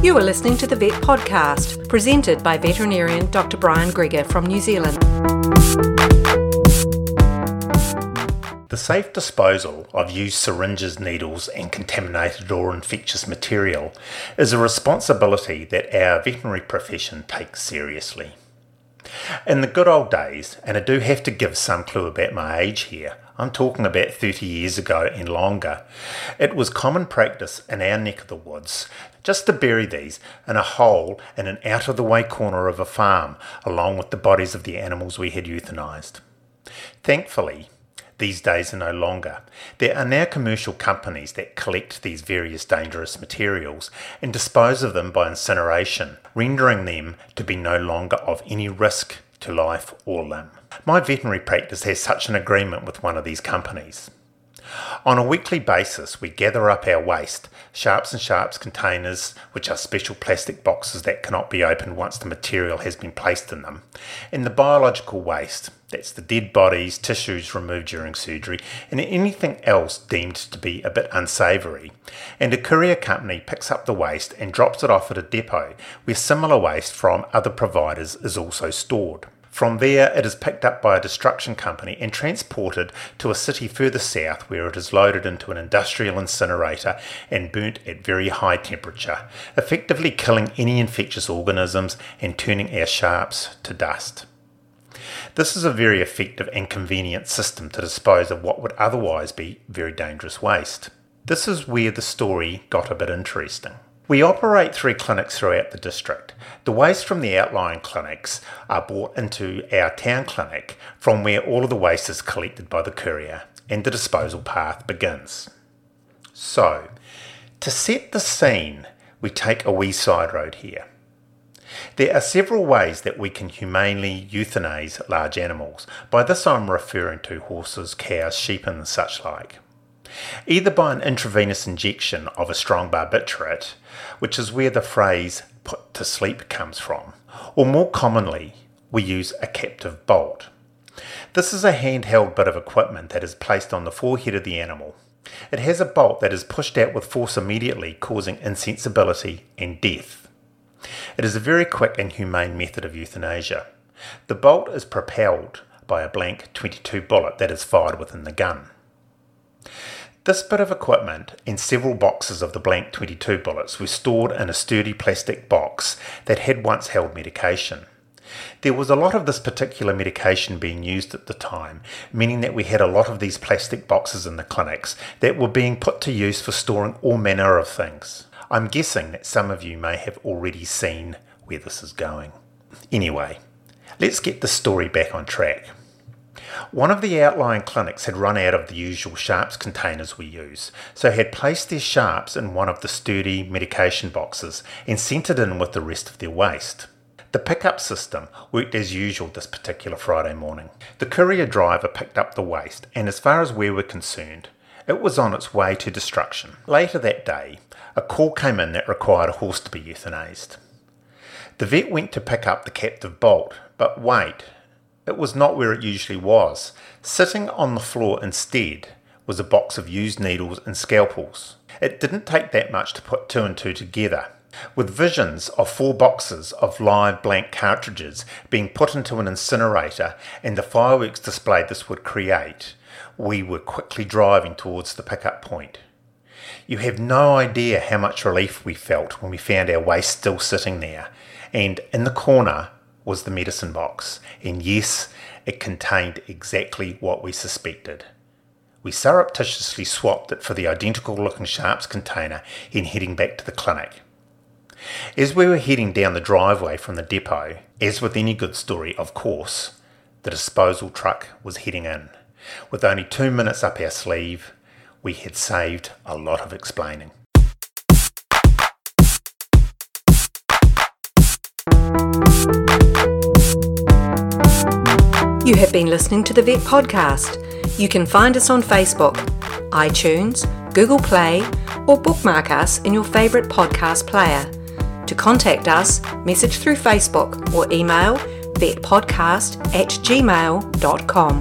You are listening to the Vet Podcast, presented by veterinarian Dr. Brian Greger from New Zealand. The safe disposal of used syringes, needles, and contaminated or infectious material is a responsibility that our veterinary profession takes seriously. In the good old days, and I do have to give some clue about my age here, I'm talking about 30 years ago and longer, it was common practice in our neck of the woods just to bury these in a hole in an out of the way corner of a farm, along with the bodies of the animals we had euthanized. Thankfully, these days are no longer. There are now commercial companies that collect these various dangerous materials and dispose of them by incineration, rendering them to be no longer of any risk to life or limb. My veterinary practice has such an agreement with one of these companies. On a weekly basis, we gather up our waste, sharps and sharps containers, which are special plastic boxes that cannot be opened once the material has been placed in them, and the biological waste, that's the dead bodies, tissues removed during surgery, and anything else deemed to be a bit unsavoury. And a courier company picks up the waste and drops it off at a depot where similar waste from other providers is also stored. From there, it is picked up by a destruction company and transported to a city further south where it is loaded into an industrial incinerator and burnt at very high temperature, effectively killing any infectious organisms and turning our sharps to dust. This is a very effective and convenient system to dispose of what would otherwise be very dangerous waste. This is where the story got a bit interesting. We operate three clinics throughout the district. The waste from the outlying clinics are brought into our town clinic from where all of the waste is collected by the courier and the disposal path begins. So, to set the scene, we take a wee side road here. There are several ways that we can humanely euthanize large animals. By this I'm referring to horses, cows, sheep, and such like. Either by an intravenous injection of a strong barbiturate, which is where the phrase put to sleep comes from, or more commonly, we use a captive bolt. This is a handheld bit of equipment that is placed on the forehead of the animal. It has a bolt that is pushed out with force immediately, causing insensibility and death. It is a very quick and humane method of euthanasia. The bolt is propelled by a blank 22 bullet that is fired within the gun. This bit of equipment and several boxes of the blank 22 bullets were stored in a sturdy plastic box that had once held medication. There was a lot of this particular medication being used at the time, meaning that we had a lot of these plastic boxes in the clinics that were being put to use for storing all manner of things. I'm guessing that some of you may have already seen where this is going. Anyway, let's get the story back on track. One of the outlying clinics had run out of the usual sharps containers we use, so had placed their sharps in one of the sturdy medication boxes and sent it in with the rest of their waste. The pickup system worked as usual this particular Friday morning. The courier driver picked up the waste, and as far as we were concerned, it was on its way to destruction. Later that day, a call came in that required a horse to be euthanized. The vet went to pick up the captive bolt, but wait, it was not where it usually was. Sitting on the floor instead was a box of used needles and scalpels. It didn't take that much to put two and two together. With visions of four boxes of live blank cartridges being put into an incinerator and the fireworks display this would create, we were quickly driving towards the pickup point. You have no idea how much relief we felt when we found our waste still sitting there, and in the corner was the medicine box, and yes, it contained exactly what we suspected. We surreptitiously swapped it for the identical looking Sharps container in heading back to the clinic. As we were heading down the driveway from the depot, as with any good story, of course, the disposal truck was heading in. With only two minutes up our sleeve, we had saved a lot of explaining. You have been listening to the Vet Podcast. You can find us on Facebook, iTunes, Google Play, or bookmark us in your favourite podcast player. To contact us, message through Facebook or email vetpodcast at gmail.com.